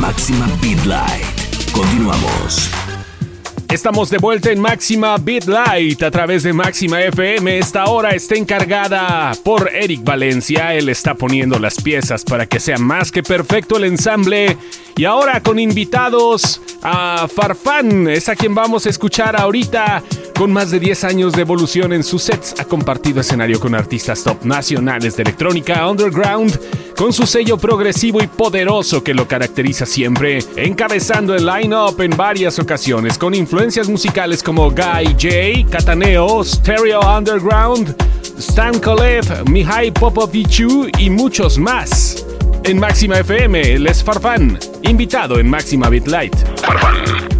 Máxima Beat Light. Continuamos. Estamos de vuelta en Máxima Beat Light a través de Máxima FM. Esta hora está encargada por Eric Valencia. Él está poniendo las piezas para que sea más que perfecto el ensamble. Y ahora con invitados a Farfán, es a quien vamos a escuchar ahorita. Con más de 10 años de evolución en sus sets, ha compartido escenario con artistas top nacionales de electrónica underground, con su sello progresivo y poderoso que lo caracteriza siempre, encabezando el line-up en varias ocasiones, con influencias musicales como Guy J, Cataneo, Stereo Underground, Stan Kolev, Mihai Popovichu y muchos más. En Máxima FM, Les Farfán, invitado en Máxima Bitlight. Farfán.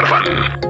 Farfán.